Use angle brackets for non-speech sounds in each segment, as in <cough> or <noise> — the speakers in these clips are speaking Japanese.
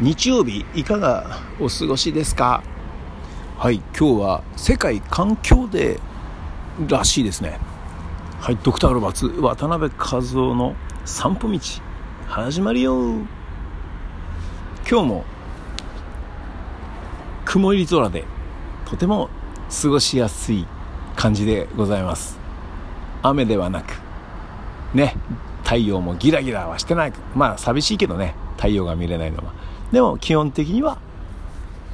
日曜日いかがお過ごしですか？はい今日は世界環境デーらしいですね。はいドクターロバツ渡辺和夫の散歩道始まるよ。今日も曇り空でとても過ごしやすい感じでございます。雨ではなくね太陽もギラギラはしてない。まあ寂しいけどね太陽が見れないのは。でも基本的には、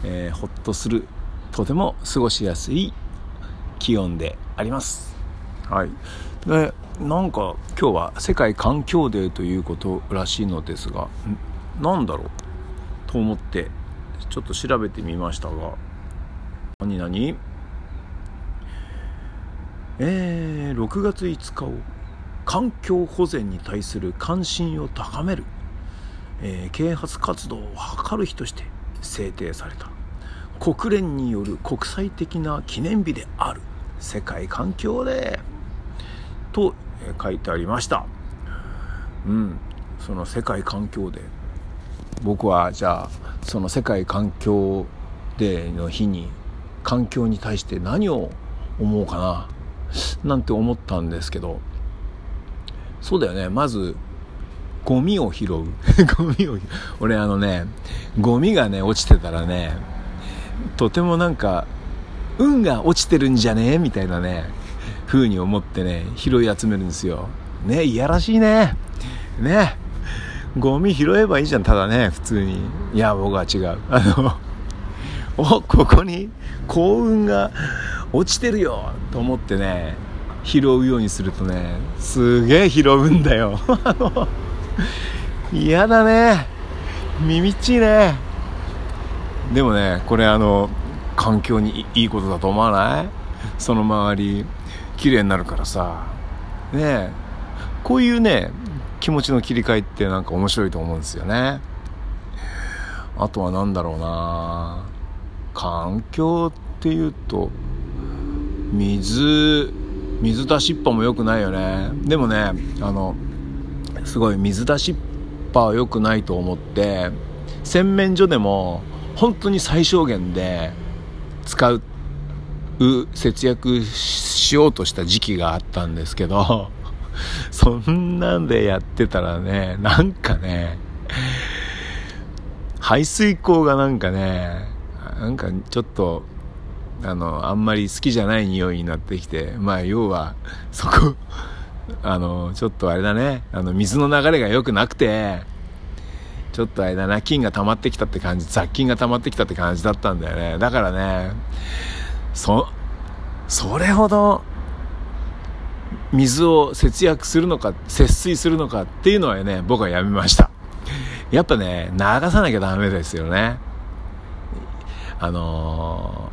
えー、ほっとするとても過ごしやすい気温であります。はい。でなんか今日は世界環境デーということらしいのですが何だろう？と思ってちょっと調べてみましたが。何何？えー、6月5日を環境保全に対する関心を高める、啓発活動を図る日として制定された。国連による国際的な記念日である。世界環境デーと書いてありました。うん。その世界環境デー僕はじゃあその世界環境デーの日に環境に対して何を思うかな。なんて思ったんですけど。そうだよね。まずゴミを拾う。<laughs> ゴミを俺あのねゴミがね落ちてたらねとてもなんか運が落ちてるんじゃね？えみたいなね風に思ってね拾い集めるんですよ。ねいやらしいね。ね。ゴミ拾えばいいじゃん。ただね普通に。いや僕は違う。あの <laughs> おここに幸運が落ちてるよ。と思ってね拾うようにするとねすげえ拾うんだよ。<laughs> <laughs> 嫌だね。耳っちいね。でもねこれあの環境にいいことだと思わない？その周り綺麗になるからさ。ねえ。こういうね気持ちの切り替えってなんか面白いと思うんですよね。あとは何だろうな。環境っていうと水水出しっぱも良くないよね。でもねあのすごい水出しっぱは良くないと思って洗面所でも本当に最小限で使う節約しようとした時期があったんですけど <laughs> そんなんでやってたらねなんかね排水口がなんかねなんかちょっとあのあんまり好きじゃない匂いになってきてまあ要はそこあのちょっとあれだねあの水の流れが良くなくてちょっとあれだな菌が溜まってきたって感じ雑菌が溜まってきたって感じだったんだよねだからねそそれほど水を節約するのか節水するのかっていうのはね僕はやめましたやっぱね流さなきゃダメですよねあの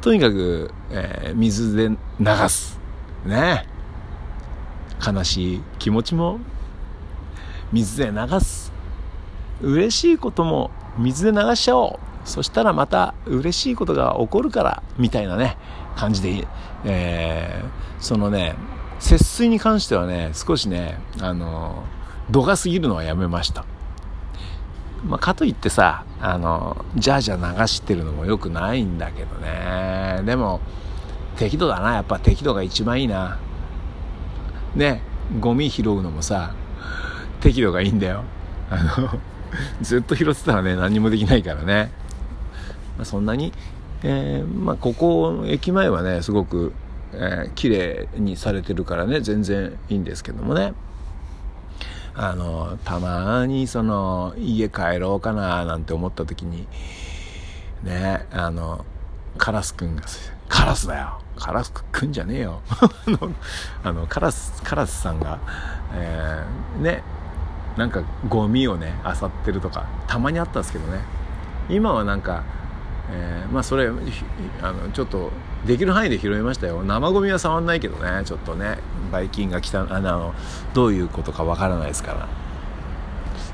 ー、とにかく、えー、水で流す。ね。悲しい気持ちも水で流す。嬉しいことも水で流しちゃおう。そしたらまた嬉しいことが起こるから、みたいなね、感じで、えー、そのね、節水に関してはね、少しね、あの度が過ぎるのはやめました。まあ、かといってさあのじゃあじゃ流してるのもよくないんだけどねでも適度だなやっぱ適度が一番いいなねゴミ拾うのもさ適度がいいんだよ。あの <laughs> ずっと拾ってたらね何もできないからね、まあ、そんなに、えー、まあ、ここ駅前はねすごく、えー、綺麗にされてるからね全然いいんですけどもね。あのたまにその家帰ろうかななんて思った時にねあのカラスくんがカラスだよ。カラスくんじゃねえよ。<laughs> あのカラスカラスさんが、えー、ねなんかゴミをね漁ってるとかたまにあったんですけどね。今はなんかえー、まあそれあのちょっとできる範囲で拾いましたよ。生ゴミは触んないけどねちょっとね。ばい菌が来たあのどういうことかわからないですから。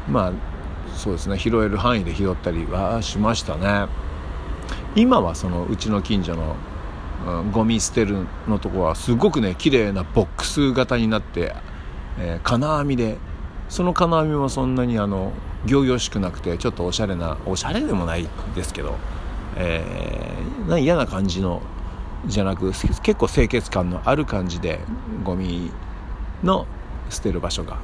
まあそうですね。拾える範囲で拾ったりはしましたね。今はそのうちの近所の、うん、ゴミ捨てるのとこはすごくね綺麗なボックス型になって、えー、金網で。その金網もそんなにあの行々しくなくてちょっとおしゃれなおしゃれでもないですけど、えー、な嫌な感じのじゃなく結構清潔感のある感じでゴミの捨てる場所が、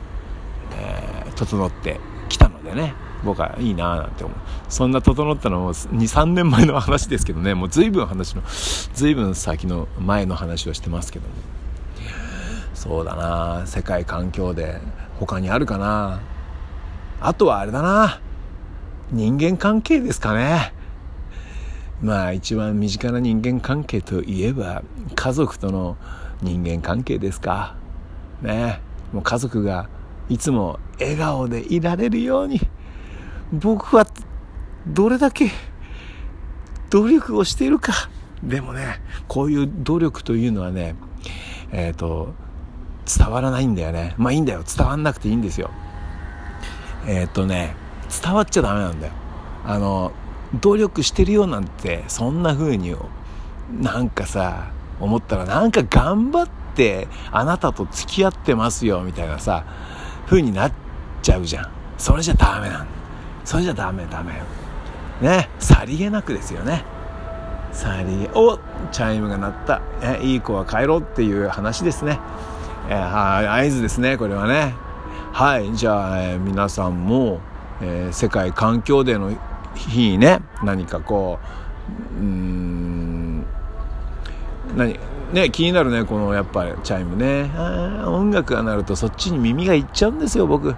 えー、整ってきたのでね。僕はいいなぁなんて思う。そんな整ったのも23年前の話ですけどね。もう随分話の随分先の前の話をしてますけども。そうだな。世界環境で他にあるかな。あとはあれだな。人間関係ですかね。まあ一番身近な人間関係といえば家族との人間関係ですか。ね。もう家族がいつも笑顔でいられるように。僕はどれだけ努力をしているか。でもねこういう努力というのはねえっ、ー、と伝わらないんだよね。まあいいんだよ。伝わんなくていいんですよ。えっ、ー、とね伝わっちゃダメなんだよ。あの努力してるよなんてそんな風になんかさ思ったらなんか頑張ってあなたと付き合ってますよみたいなさ風になっちゃうじゃん。それじゃダメなんだそれじゃダメダメね。さりげなくですよね。さりげおチャイムが鳴った。えいい子は帰ろうっていう話ですね。えー、合図ですねこれはね。はいじゃあ、えー、皆さんも、えー、世界環境デーの日にね何かこううん何ね気になるねこのやっぱりチャイムね。あ音楽が鳴るとそっちに耳がいっちゃうんですよ僕。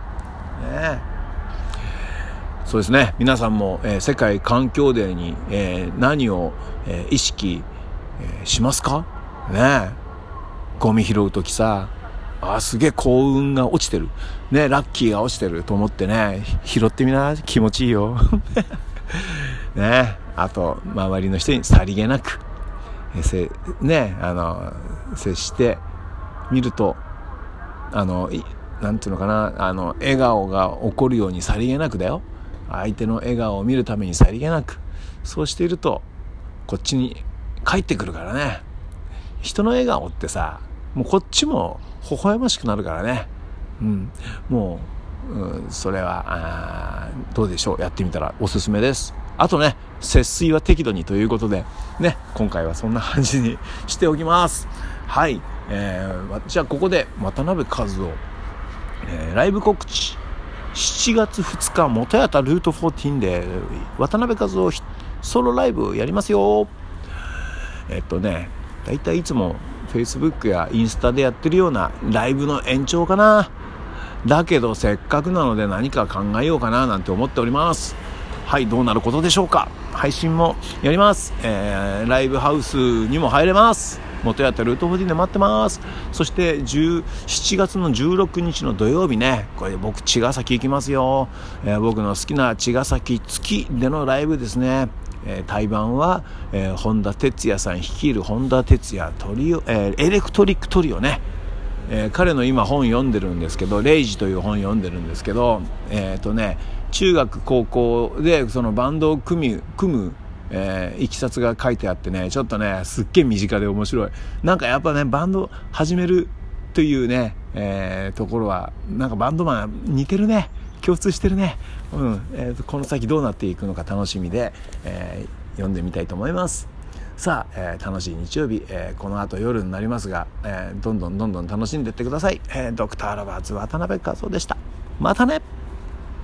そうですね皆さんも、えー、世界環境デーに、えー、何を、えー、意識、えしますか？ねゴミ拾う時さあすげえ幸運が落ちてる。ね、ラッキーが落ちてると思ってね、拾ってみな、気持ちいいよ。<laughs> ね、あと、周りの人にさりげなく、えせね、あの、接してみると、あの、なんていうのかな、あの、笑顔が起こるようにさりげなくだよ。相手の笑顔を見るためにさりげなく。そうしていると、こっちに帰ってくるからね。人の笑顔ってさ、もうこっちも微笑ましくなるからね。うん。もう、うん、それは、どうでしょう。やってみたらおすすめです。あとね、節水は適度にということで、ね、今回はそんな感じにしておきます。はい。えー、じゃあここで渡辺和夫、えー、ライブ告知。7月2日、元やたルート14で、渡辺和夫ソロライブやりますよ。えっとね、だいたいいつも Facebook やインスタでやってるようなライブの延長かな。だけどせっかくなので何か考えようかななんて思っております。はい、どうなることでしょうか。配信もやります。えー、ライブハウスにも入れます。元やったルート4で待ってます。そして7月の16日の土曜日ね、これ僕茅ヶ崎行きますよ。えー、僕の好きな茅ヶ崎月でのライブですね。えー、対バンは、えー、本田哲也さん率いる本田哲也トリオ、えー、エレクトリックトリオね、えー、彼の今本読んでるんですけど「レイジ」という本読んでるんですけどえっ、ー、とね中学高校でそのバンドを組組むえ、いきさつが書いてあってね、ちょっとね、すっげえ身近で面白い。なんかやっぱね、バンド始めるというね、えー、ところは、なんかバンドマン似てるね。共通してるね。うん。えー、この先どうなっていくのか楽しみで、えー、読んでみたいと思います。さあ、えー、楽しい日曜日、えー、この後夜になりますが、えー、どんどんどんどん楽しんでってください。えー、ドクター・ラバーツ渡辺和夫でした。またね